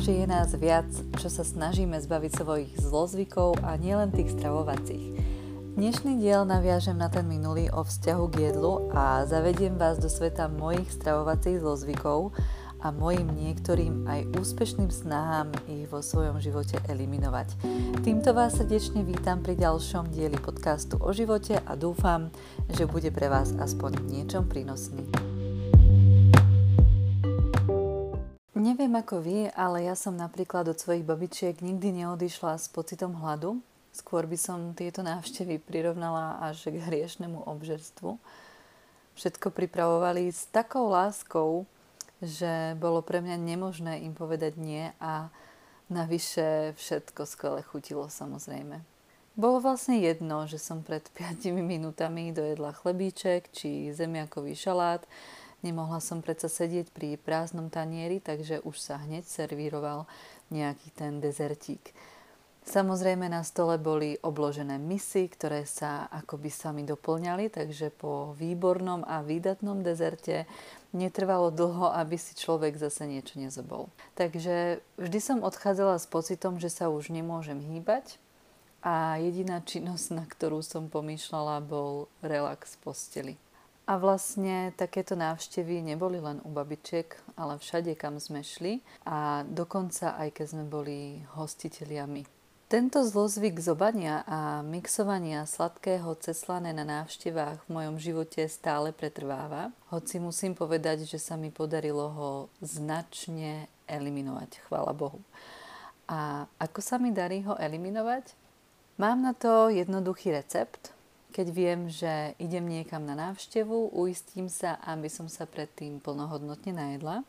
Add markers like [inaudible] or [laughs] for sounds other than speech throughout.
že je nás viac, čo sa snažíme zbaviť svojich zlozvykov a nielen tých stravovacích. Dnešný diel naviažem na ten minulý o vzťahu k jedlu a zavediem vás do sveta mojich stravovacích zlozvykov a mojim niektorým aj úspešným snahám ich vo svojom živote eliminovať. Týmto vás srdečne vítam pri ďalšom dieli podcastu o živote a dúfam, že bude pre vás aspoň v niečom prínosný. Neviem ako vy, ale ja som napríklad od svojich babičiek nikdy neodišla s pocitom hladu. Skôr by som tieto návštevy prirovnala až k hriešnemu obžerstvu. Všetko pripravovali s takou láskou, že bolo pre mňa nemožné im povedať nie a navyše všetko skvele chutilo samozrejme. Bolo vlastne jedno, že som pred [laughs] 5 minútami dojedla chlebíček či zemiakový šalát, Nemohla som predsa sedieť pri prázdnom tanieri, takže už sa hneď servíroval nejaký ten dezertík. Samozrejme na stole boli obložené misy, ktoré sa akoby sami doplňali, takže po výbornom a výdatnom dezerte netrvalo dlho, aby si človek zase niečo nezobol. Takže vždy som odchádzala s pocitom, že sa už nemôžem hýbať a jediná činnosť, na ktorú som pomýšľala, bol relax v posteli. A vlastne takéto návštevy neboli len u babičiek, ale všade, kam sme šli a dokonca aj keď sme boli hostiteľiami. Tento zlozvyk zobania a mixovania sladkého ceslané na návštevách v mojom živote stále pretrváva, hoci musím povedať, že sa mi podarilo ho značne eliminovať, chvála Bohu. A ako sa mi darí ho eliminovať? Mám na to jednoduchý recept, keď viem, že idem niekam na návštevu, uistím sa, aby som sa predtým plnohodnotne najedla.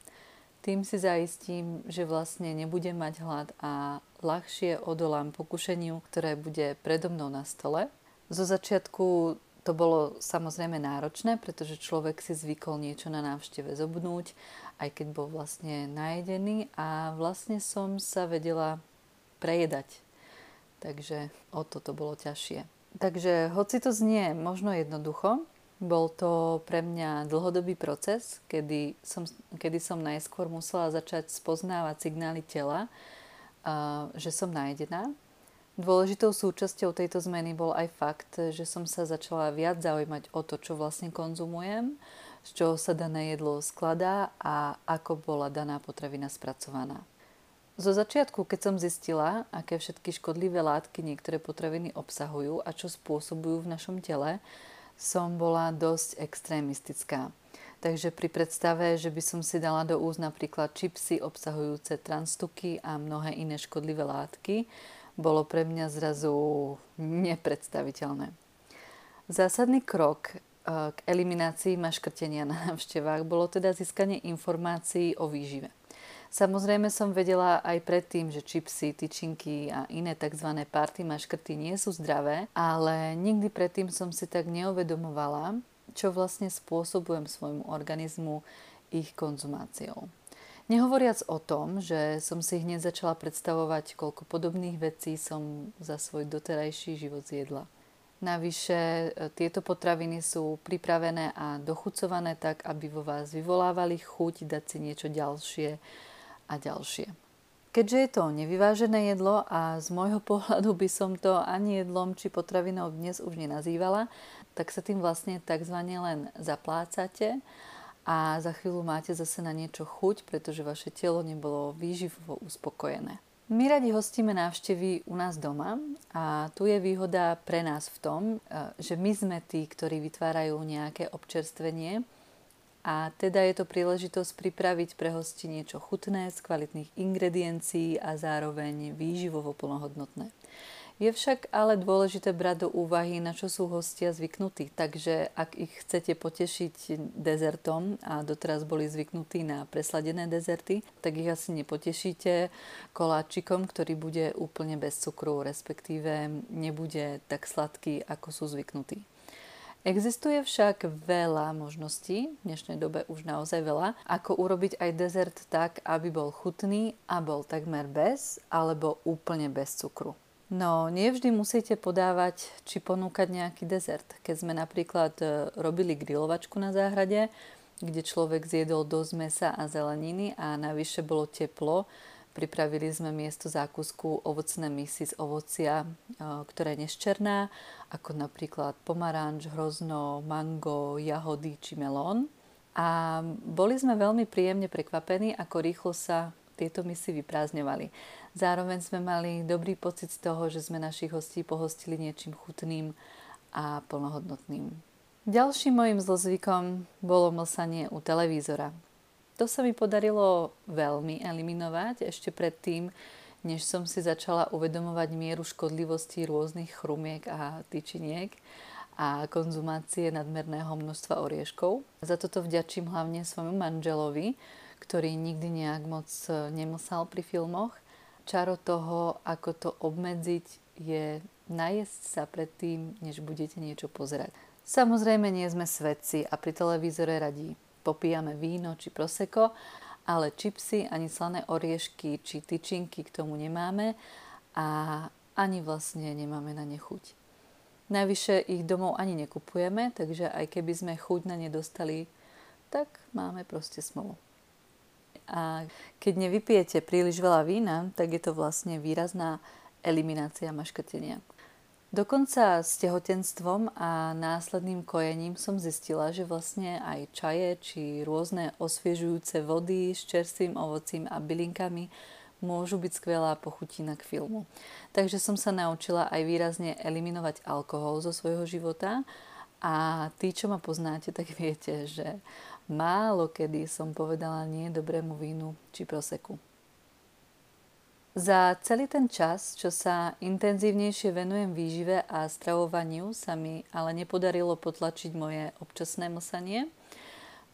Tým si zaistím, že vlastne nebudem mať hlad a ľahšie odolám pokušeniu, ktoré bude predo mnou na stole. Zo začiatku to bolo samozrejme náročné, pretože človek si zvykol niečo na návšteve zobnúť, aj keď bol vlastne najedený a vlastne som sa vedela prejedať. Takže o to to bolo ťažšie. Takže hoci to znie možno jednoducho, bol to pre mňa dlhodobý proces, kedy som, kedy som najskôr musela začať spoznávať signály tela, že som najedená. Dôležitou súčasťou tejto zmeny bol aj fakt, že som sa začala viac zaujímať o to, čo vlastne konzumujem, z čoho sa dané jedlo skladá a ako bola daná potravina spracovaná. Zo začiatku, keď som zistila, aké všetky škodlivé látky niektoré potraviny obsahujú a čo spôsobujú v našom tele, som bola dosť extrémistická. Takže pri predstave, že by som si dala do úst napríklad čipsy obsahujúce transtuky a mnohé iné škodlivé látky, bolo pre mňa zrazu nepredstaviteľné. Zásadný krok eh, k eliminácii maškrtenia na návštevách bolo teda získanie informácií o výžive. Samozrejme som vedela aj predtým, že čipsy, tyčinky a iné tzv. party maškrty nie sú zdravé, ale nikdy predtým som si tak neuvedomovala, čo vlastne spôsobujem svojmu organizmu ich konzumáciou. Nehovoriac o tom, že som si hneď začala predstavovať, koľko podobných vecí som za svoj doterajší život zjedla. Navyše e, tieto potraviny sú pripravené a dochucované tak, aby vo vás vyvolávali chuť dať si niečo ďalšie, a ďalšie. Keďže je to nevyvážené jedlo a z môjho [laughs] pohľadu by som to ani jedlom či potravinou dnes už nenazývala, tak sa tým vlastne tzv. len zaplácate a za chvíľu máte zase na niečo chuť, pretože vaše telo nebolo výživovo uspokojené. My radi hostíme návštevy u nás doma a tu je výhoda pre nás v tom, e, že my sme tí, ktorí vytvárajú nejaké občerstvenie, a teda je to príležitosť pripraviť pre hosti niečo chutné z kvalitných ingrediencií a zároveň výživovo plnohodnotné. Je však ale dôležité brať do úvahy, na čo sú hostia zvyknutí. Takže ak ich chcete potešiť dezertom a doteraz boli zvyknutí na presladené dezerty, tak ich asi nepotešíte koláčikom, ktorý bude úplne bez cukru, respektíve nebude tak sladký, ako sú zvyknutí. Existuje však veľa možností, v dnešnej dobe už naozaj veľa, ako urobiť aj dezert tak, aby bol chutný a bol takmer bez alebo úplne bez cukru. No, nie vždy musíte podávať či ponúkať nejaký dezert. Keď sme napríklad e, robili grilovačku na záhrade, kde človek zjedol dosť mesa a zeleniny a navyše bolo teplo, Pripravili sme miesto zákusku ovocné misy z ovocia, ktoré je neščerná, ako napríklad pomaranč, hrozno, mango, jahody či melón. A boli sme veľmi príjemne prekvapení, ako rýchlo sa tieto misy vyprázdňovali. Zároveň sme mali dobrý pocit z toho, že sme našich hostí pohostili niečím chutným a plnohodnotným. Ďalším mojim zlozvykom bolo mlsanie u televízora. To sa mi podarilo veľmi eliminovať ešte predtým, než som si začala uvedomovať mieru škodlivosti rôznych chrumiek a tyčiniek a konzumácie nadmerného množstva orieškov. Za toto vďačím hlavne svojmu manželovi, ktorý nikdy nejak moc nemlsal pri filmoch. Čaro toho, ako to obmedziť, je najesť sa predtým, než budete niečo pozerať. Samozrejme nie sme svedci a pri televízore radí popíjame víno či proseko, ale čipsy ani slané oriešky či tyčinky k tomu nemáme a ani vlastne nemáme na ne chuť. Najvyššie ich domov ani nekupujeme, takže aj keby sme chuť na ne dostali, tak máme proste smolu. A keď nevypijete príliš veľa vína, tak je to vlastne výrazná eliminácia maškrtenia. Dokonca s tehotenstvom a následným kojením som zistila, že vlastne aj čaje či rôzne osviežujúce vody s čerstvým ovocím a bylinkami môžu byť skvelá pochutina k filmu. Takže som sa naučila aj výrazne eliminovať alkohol zo svojho života a tí, čo ma poznáte, tak viete, že málo kedy som povedala nie dobrému vínu či proseku. Za celý ten čas, čo sa intenzívnejšie venujem výžive a stravovaniu, sa mi ale nepodarilo potlačiť moje občasné mlsanie.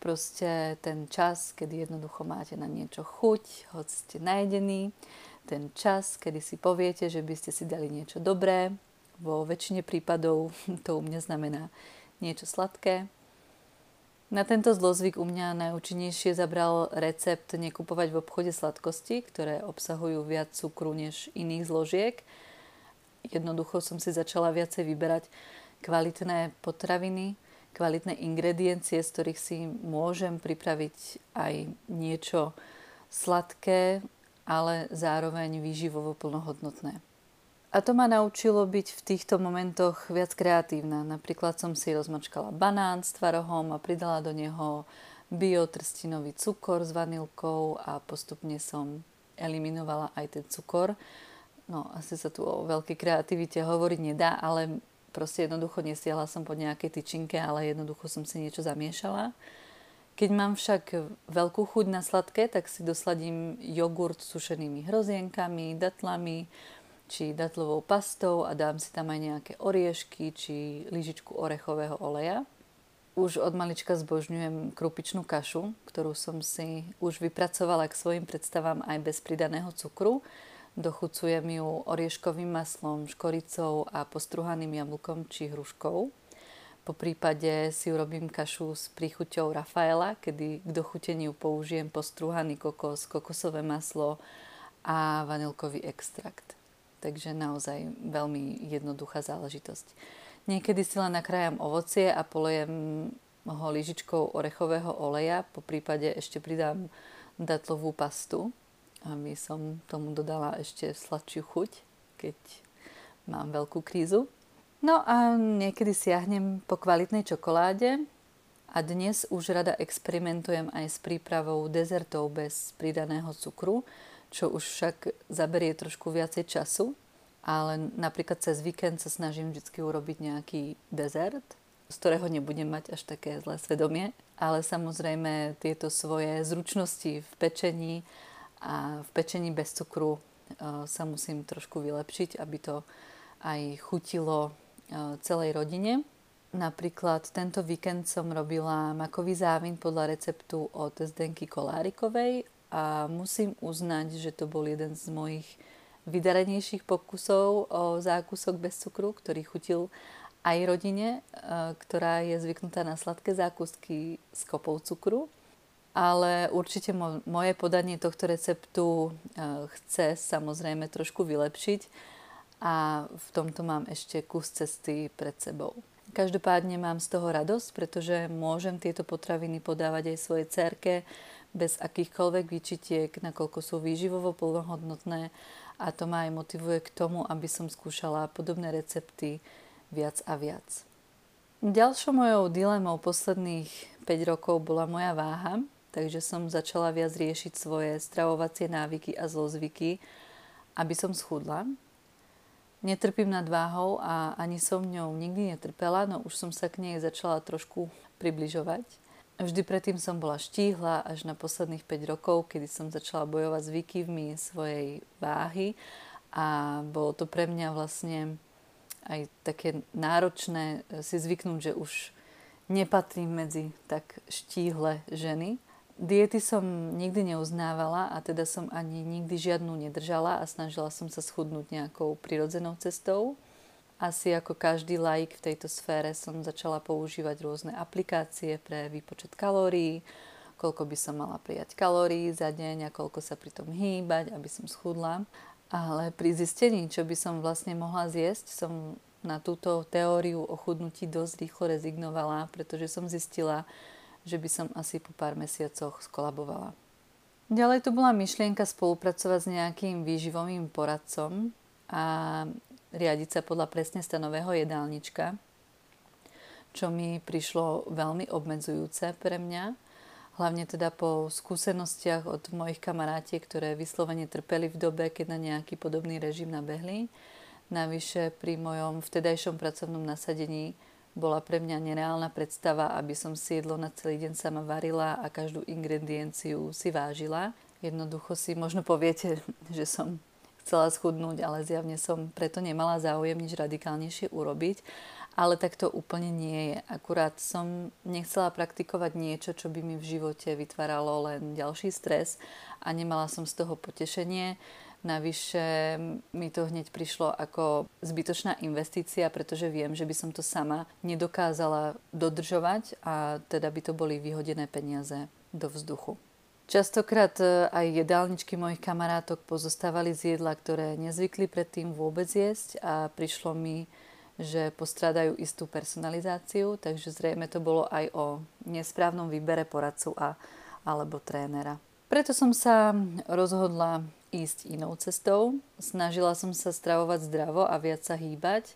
Proste ten čas, kedy jednoducho máte na niečo chuť, hoď ste najedení, ten čas, kedy si poviete, že by ste si dali niečo dobré, vo väčšine prípadov [laughs] to u mňa znamená niečo sladké, na tento zlozvyk u mňa najúčinnejšie zabral recept nekupovať v obchode sladkosti, ktoré obsahujú viac cukru než iných zložiek. Jednoducho som si začala viacej vyberať kvalitné potraviny, kvalitné ingrediencie, z ktorých si môžem pripraviť aj niečo sladké, ale zároveň výživovo plnohodnotné. A to ma naučilo byť v týchto momentoch viac kreatívna. Napríklad som si rozmačkala banán s tvarohom a pridala do neho biotrstinový cukor s vanilkou a postupne som eliminovala aj ten cukor. No, asi sa tu o veľkej kreativite hovoriť nedá, ale proste jednoducho nesiahla som po nejakej tyčinke, ale jednoducho som si niečo zamiešala. Keď mám však veľkú chuť na sladké, tak si dosladím jogurt s sušenými hrozienkami, datlami, či datlovou pastou a dám si tam aj nejaké oriešky či lyžičku orechového oleja. Už od malička zbožňujem krupičnú kašu, ktorú som si už vypracovala k svojim predstavám aj bez pridaného cukru. Dochucujem ju orieškovým maslom, škoricou a postruhaným jablkom či hruškou. Po prípade si urobím kašu s príchuťou Rafaela, kedy k dochuteniu použijem postruhaný kokos, kokosové maslo a vanilkový extrakt. Takže naozaj veľmi jednoduchá záležitosť. Niekedy si len nakrájam ovocie a polejem ho lyžičkou orechového oleja, po prípade ešte pridám datlovú pastu, aby som tomu dodala ešte sladšiu chuť, keď mám veľkú krízu. No a niekedy siahnem po kvalitnej čokoláde a dnes už rada experimentujem aj s prípravou dezertov bez pridaného cukru, čo už však zaberie trošku viacej času, ale napríklad cez víkend sa snažím vždy urobiť nejaký dezert, z ktorého nebudem mať až také zlé svedomie, ale samozrejme tieto svoje zručnosti v pečení a v pečení bez cukru e, sa musím trošku vylepšiť, aby to aj chutilo e, celej rodine. Napríklad tento víkend som robila makový závin podľa receptu od Zdenky Kolárikovej a musím uznať, že to bol jeden z mojich vydarenejších pokusov o zákusok bez cukru, ktorý chutil aj rodine, e, ktorá je zvyknutá na sladké zákusky s kopou cukru. Ale určite moje podanie tohto receptu e, chce samozrejme trošku vylepšiť a v tomto mám ešte kus cesty pred sebou. Každopádne mám z toho radosť, pretože môžem tieto potraviny podávať aj svojej cerke, bez akýchkoľvek výčitiek, nakoľko sú výživovo plnohodnotné a to ma aj motivuje k tomu, aby som skúšala podobné recepty viac a viac. Ďalšou mojou dilemou posledných 5 rokov bola moja váha, takže som začala viac riešiť svoje stravovacie návyky a zlozvyky, aby som schudla. Netrpím nad váhou a ani som ňou nikdy netrpela, no už som sa k nej začala trošku približovať. Vždy predtým som bola štíhla až na posledných 5 rokov, kedy som začala bojovať s výkyvmi svojej váhy a bolo to pre mňa vlastne aj také náročné si zvyknúť, že už nepatrím medzi tak štíhle ženy. Diety som nikdy neuznávala a teda som ani nikdy žiadnu nedržala a snažila som sa schudnúť nejakou prirodzenou cestou asi ako každý laik v tejto sfére som začala používať rôzne aplikácie pre výpočet kalórií, koľko by som mala prijať kalórií za deň a koľko sa pri tom hýbať, aby som schudla. Ale pri zistení, čo by som vlastne mohla zjesť, som na túto teóriu o chudnutí dosť rýchlo rezignovala, pretože som zistila, že by som asi po pár mesiacoch skolabovala. Ďalej tu bola myšlienka spolupracovať s nejakým výživovým poradcom a riadiť sa podľa presne stanového jedálnička, čo mi prišlo veľmi obmedzujúce pre mňa, hlavne teda po skúsenostiach od mojich kamarátiek, ktoré vyslovene trpeli v dobe, keď na nejaký podobný režim nabehli. Navyše pri mojom vtedajšom pracovnom nasadení bola pre mňa nereálna predstava, aby som si jedlo na celý deň sama varila a každú ingredienciu si vážila. Jednoducho si možno poviete, [laughs] že som chcela schudnúť, ale zjavne som preto nemala záujem nič radikálnejšie urobiť. Ale tak to úplne nie je. Akurát som nechcela praktikovať niečo, čo by mi v živote vytváralo len ďalší stres a nemala som z toho potešenie. Navyše mi to hneď prišlo ako zbytočná investícia, pretože viem, že by som to sama nedokázala dodržovať a teda by to boli vyhodené peniaze do vzduchu. Častokrát e, aj jedálničky mojich kamarátok pozostávali z jedla, ktoré nezvykli predtým vôbec jesť a prišlo mi, že postrádajú istú personalizáciu, takže zrejme to bolo aj o nesprávnom výbere poradcu a, alebo trénera. Preto som sa rozhodla ísť inou cestou. Snažila som sa stravovať zdravo a viac sa hýbať,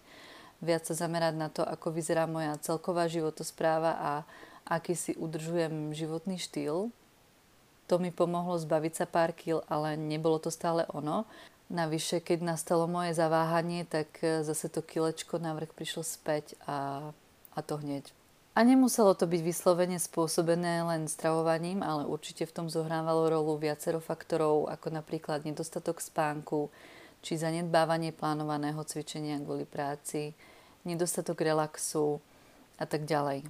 viac sa zamerať na to, ako vyzerá moja celková životospráva a aký si udržujem životný štýl to mi pomohlo zbaviť sa pár kil, ale nebolo to stále ono. Navyše, keď nastalo moje zaváhanie, tak e, zase to kilečko navrh prišlo späť a, a to hneď. A nemuselo to byť vyslovene spôsobené len stravovaním, ale určite v tom zohrávalo rolu viacero faktorov, ako napríklad nedostatok spánku, či zanedbávanie plánovaného cvičenia kvôli práci, nedostatok relaxu a tak ďalej.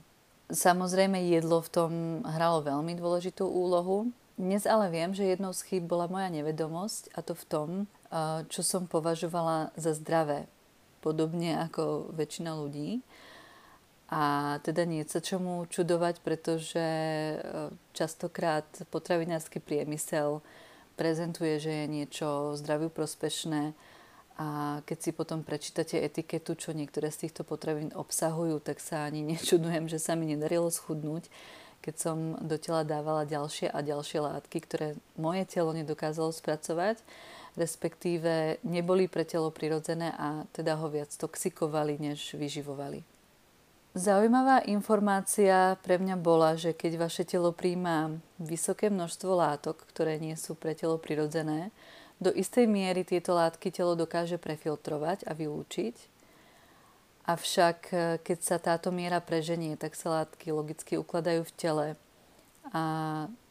Samozrejme jedlo v tom hralo veľmi dôležitú úlohu, dnes ale viem, že jednou z chýb bola moja nevedomosť a to v tom, čo som považovala za zdravé. Podobne ako väčšina ľudí. A teda nie čomu čudovať, pretože e, častokrát potravinársky priemysel prezentuje, že je niečo zdraviu prospešné a keď si potom prečítate etiketu, čo niektoré z týchto potravín obsahujú, tak sa ani nečudujem, že sa mi nedarilo schudnúť keď som do tela dávala ďalšie a ďalšie látky, ktoré moje telo nedokázalo spracovať, respektíve neboli pre telo prirodzené a teda ho viac toxikovali, než vyživovali. Zaujímavá informácia pre mňa bola, že keď vaše telo príjma vysoké množstvo látok, ktoré nie sú pre telo prirodzené, do istej miery tieto látky telo dokáže prefiltrovať a vylúčiť Avšak e, keď sa táto miera preženie, tak sa látky logicky ukladajú v tele a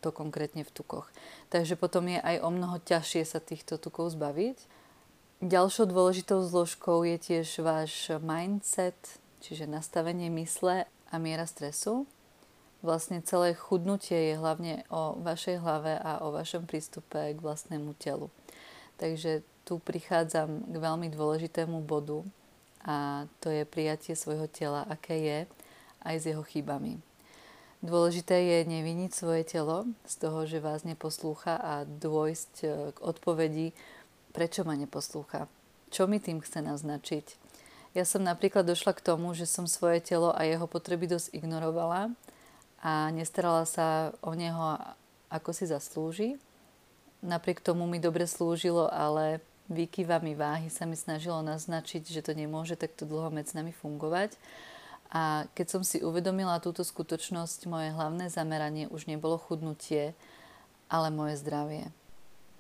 to konkrétne v tukoch. Takže potom je aj o mnoho ťažšie sa týchto tukov zbaviť. Ďalšou dôležitou zložkou je tiež váš mindset, čiže nastavenie mysle a miera stresu. Vlastne celé chudnutie je hlavne o vašej hlave a o vašom prístupe k vlastnému telu. Takže tu prichádzam k veľmi dôležitému bodu, a to je prijatie svojho tela, aké je, aj s jeho chybami. Dôležité je neviniť svoje telo z toho, že vás neposlúcha a dôjsť e, k odpovedi, prečo ma neposlúcha. Čo mi tým chce naznačiť? Ja som napríklad došla k tomu, že som svoje telo a jeho potreby dosť ignorovala a nestarala sa o neho ako si zaslúži. Napriek tomu mi dobre slúžilo, ale výkyvami váhy sa mi snažilo naznačiť, že to nemôže takto dlho medzi nami fungovať. A keď som si uvedomila túto skutočnosť, moje hlavné zameranie už nebolo chudnutie, ale moje zdravie.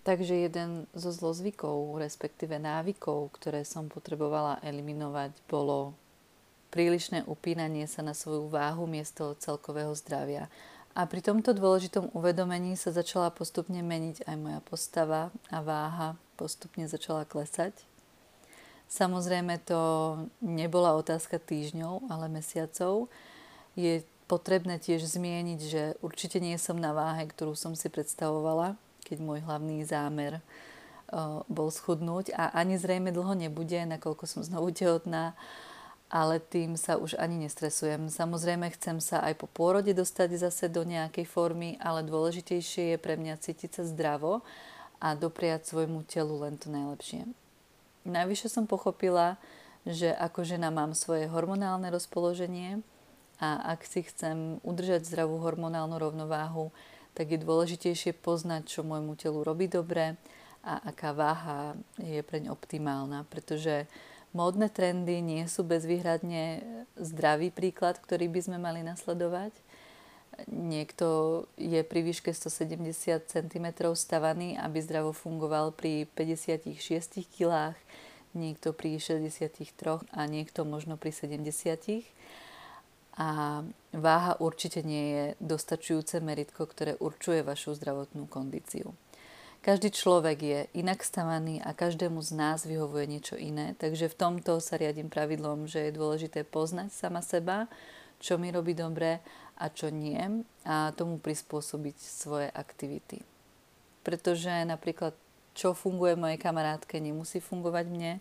Takže jeden zo zlozvykov, respektíve návykov, ktoré som potrebovala eliminovať, bolo prílišné upínanie sa na svoju váhu miesto celkového zdravia. A pri tomto dôležitom uvedomení sa začala postupne meniť aj moja postava a váha postupne začala klesať. Samozrejme to nebola otázka týždňov, ale mesiacov. Je potrebné tiež zmieniť, že určite nie som na váhe, ktorú som si predstavovala, keď môj hlavný zámer bol schudnúť a ani zrejme dlho nebude, nakoľko som znovu tehotná ale tým sa už ani nestresujem. Samozrejme chcem sa aj po pôrode dostať zase do nejakej formy, ale dôležitejšie je pre mňa cítiť sa zdravo a dopriať svojmu telu len to najlepšie. Najvyššie som pochopila, že ako žena mám svoje hormonálne rozpoloženie a ak si chcem udržať zdravú hormonálnu rovnováhu, tak je dôležitejšie poznať, čo môjmu telu robí dobre a aká váha je preň optimálna, pretože Módne trendy nie sú bezvýhradne zdravý príklad, ktorý by sme mali nasledovať. Niekto je pri výške 170 cm stavaný, aby zdravo fungoval pri 56 kg, niekto pri 63 a niekto možno pri 70. A váha určite nie je dostačujúce meritko, ktoré určuje vašu zdravotnú kondíciu. Každý človek je inak stavaný a každému z nás vyhovuje niečo iné, takže v tomto sa riadím pravidlom, že je dôležité poznať sama seba, čo mi robí dobre a čo nie a tomu prispôsobiť svoje aktivity. Pretože napríklad čo funguje mojej kamarátke, nemusí fungovať mne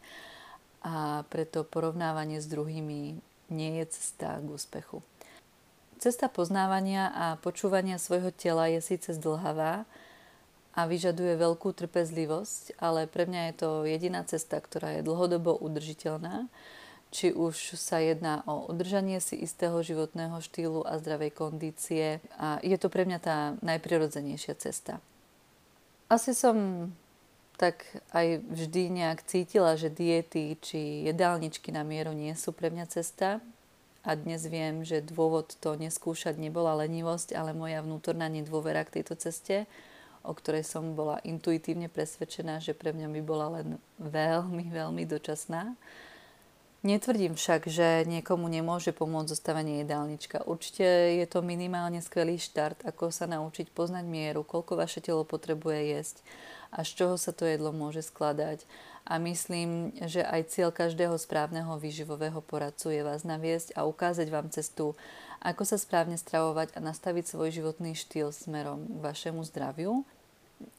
a preto porovnávanie s druhými nie je cesta k úspechu. Cesta poznávania a počúvania svojho tela je síce zdlhavá, a vyžaduje veľkú trpezlivosť, ale pre mňa je to jediná cesta, ktorá je dlhodobo udržiteľná. Či už sa jedná o udržanie si istého životného štýlu a zdravej kondície. A je to pre mňa tá najprirodzenejšia cesta. Asi som tak aj vždy nejak cítila, že diety či jedálničky na mieru nie sú pre mňa cesta. A dnes viem, že dôvod to neskúšať nebola lenivosť, ale moja vnútorná nedôvera k tejto ceste o ktorej som bola intuitívne presvedčená, že pre mňa by bola len veľmi, veľmi dočasná. Netvrdím však, že niekomu nemôže pomôcť zostavenie jedálnička. Určite je to minimálne skvelý štart, ako sa naučiť poznať mieru, koľko vaše telo potrebuje jesť a z čoho sa to jedlo môže skladať. A myslím, že aj cieľ každého správneho výživového poradcu je vás naviesť a ukázať vám cestu, ako sa správne stravovať a nastaviť svoj životný štýl smerom k vašemu zdraviu.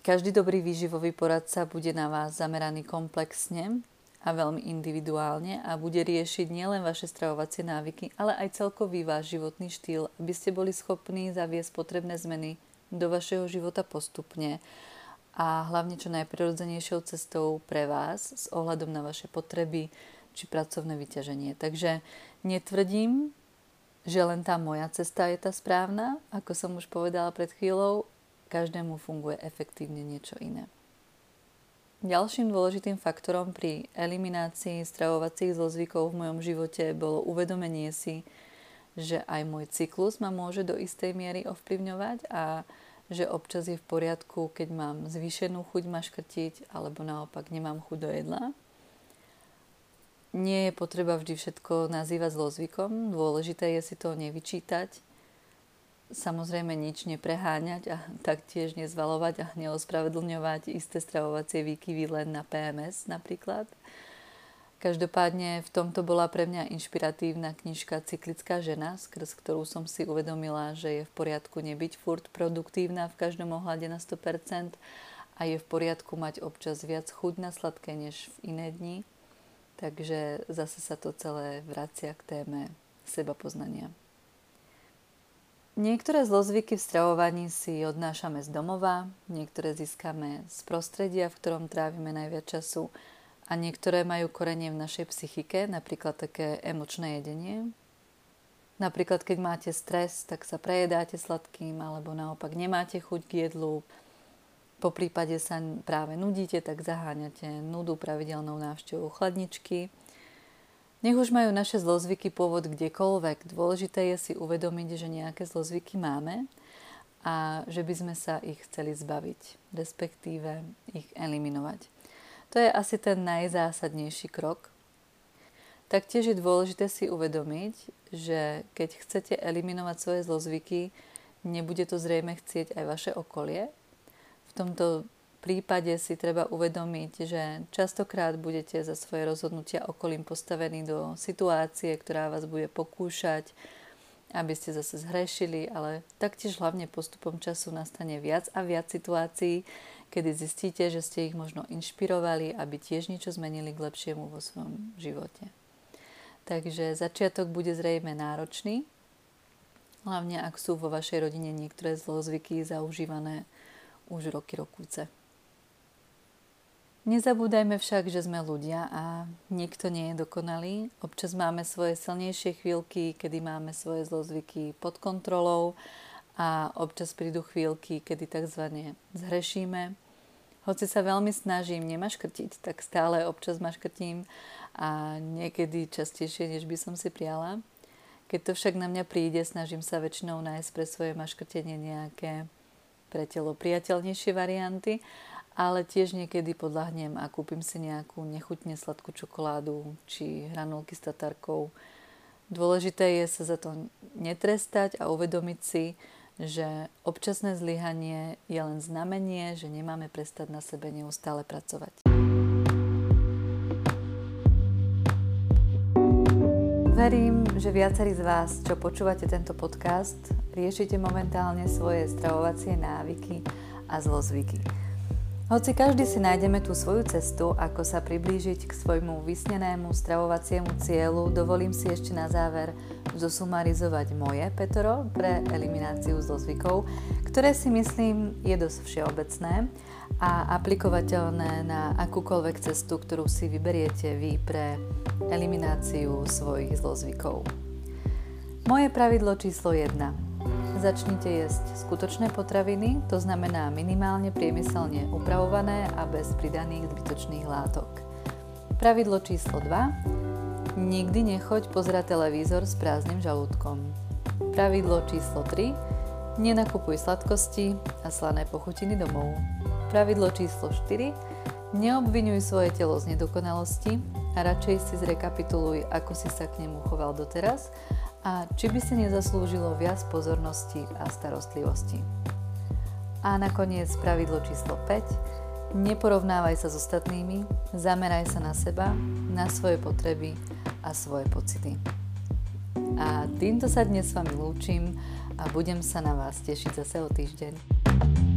Každý dobrý výživový poradca bude na vás zameraný komplexne a veľmi individuálne a bude riešiť nielen vaše stravovacie návyky, ale aj celkový váš životný štýl, aby ste boli schopní zaviesť potrebné zmeny do vašeho života postupne a hlavne čo najprirodzenejšou cestou pre vás s ohľadom na vaše potreby či pracovné vyťaženie. Takže netvrdím, že len tá moja cesta je tá správna, ako som už povedala pred chvíľou, každému funguje efektívne niečo iné. Ďalším dôležitým faktorom pri eliminácii stravovacích zlozvykov v mojom živote bolo uvedomenie si, že aj môj cyklus ma môže do istej miery ovplyvňovať a že občas je v poriadku, keď mám zvýšenú chuť maškrtiť alebo naopak nemám chuť do jedla nie je potreba vždy všetko nazývať zlozvykom. Dôležité je si to nevyčítať. Samozrejme nič nepreháňať a taktiež nezvalovať a neospravedlňovať isté stravovacie výkyvy len na PMS napríklad. Každopádne v tomto bola pre mňa inšpiratívna knižka Cyklická žena, skrz ktorú som si uvedomila, že je v poriadku nebyť furt produktívna v každom ohľade na 100% a je v poriadku mať občas viac chuť na sladké než v iné dni Takže zase sa to celé vracia k téme seba poznania. Niektoré zlozvyky v stravovaní si odnášame z domova, niektoré získame z prostredia, v ktorom trávime najviac času a niektoré majú korenie v našej psychike, napríklad také emočné jedenie. Napríklad, keď máte stres, tak sa prejedáte sladkým, alebo naopak nemáte chuť k jedlu. Po prípade sa práve nudíte, tak zaháňate nudu pravidelnou návštevou chladničky. Nech už majú naše zlozvyky pôvod kdekoľvek, dôležité je si uvedomiť, že nejaké zlozvyky máme a že by sme sa ich chceli zbaviť, respektíve ich eliminovať. To je asi ten najzásadnejší krok. Taktiež je dôležité si uvedomiť, že keď chcete eliminovať svoje zlozvyky, nebude to zrejme chcieť aj vaše okolie. V tomto prípade si treba uvedomiť, že častokrát budete za svoje rozhodnutia okolím postavení do situácie, ktorá vás bude pokúšať aby ste zase zhrešili, ale taktiež hlavne postupom času nastane viac a viac situácií, kedy zistíte, že ste ich možno inšpirovali, aby tiež niečo zmenili k lepšiemu vo svojom živote. Takže začiatok bude zrejme náročný, hlavne ak sú vo vašej rodine niektoré zlozvyky zaužívané už roky rokúce. Nezabúdajme však, že sme ľudia a nikto nie je dokonalý. Občas máme svoje silnejšie chvíľky, kedy máme svoje zlozvyky pod kontrolou a občas prídu chvíľky, kedy tzv. zhrešíme. Hoci sa veľmi snažím nemaškrtiť, tak stále občas maškrtím a niekedy častejšie, než by som si priala. Keď to však na mňa príde, snažím sa väčšinou nájsť pre svoje maškrtenie nejaké pre telo priateľnejšie varianty ale tiež niekedy podľahnem a kúpim si nejakú nechutne sladkú čokoládu či hranulky s tatarkou. Dôležité je sa za to netrestať a uvedomiť si, že občasné zlyhanie je len znamenie, že nemáme prestať na sebe neustále pracovať. Verím, že viacerí z vás, čo počúvate tento podcast, riešite momentálne svoje stravovacie návyky a zlozvyky. Hoci každý si nájdeme tú svoju cestu, ako sa priblížiť k svojmu vysnenému stravovaciemu cieľu, dovolím si ešte na záver zosumarizovať moje Petro pre elimináciu zlozvykov, ktoré si myslím je dosť všeobecné a aplikovateľné na akúkoľvek cestu, ktorú si vyberiete vy pre elimináciu svojich zlozvykov. Moje pravidlo číslo 1. Začnite jesť skutočné potraviny, to znamená minimálne priemyselne upravované a bez pridaných zbytočných látok. Pravidlo číslo 2. Nikdy nechoď pozerať televízor s prázdnym žalúdkom. Pravidlo číslo 3. Nenakupuj sladkosti a slané pochutiny domov. Pravidlo číslo 4. Neobvinuj svoje telo z nedokonalosti a radšej si zrekapituluj, ako si sa k nemu choval doteraz a či by si nezaslúžilo viac pozornosti a starostlivosti. A nakoniec pravidlo číslo 5. Neporovnávaj sa s ostatnými, zameraj sa na seba, na svoje potreby a svoje pocity. A týmto sa dnes s vami lúčim a budem sa na vás tešiť zase o týždeň.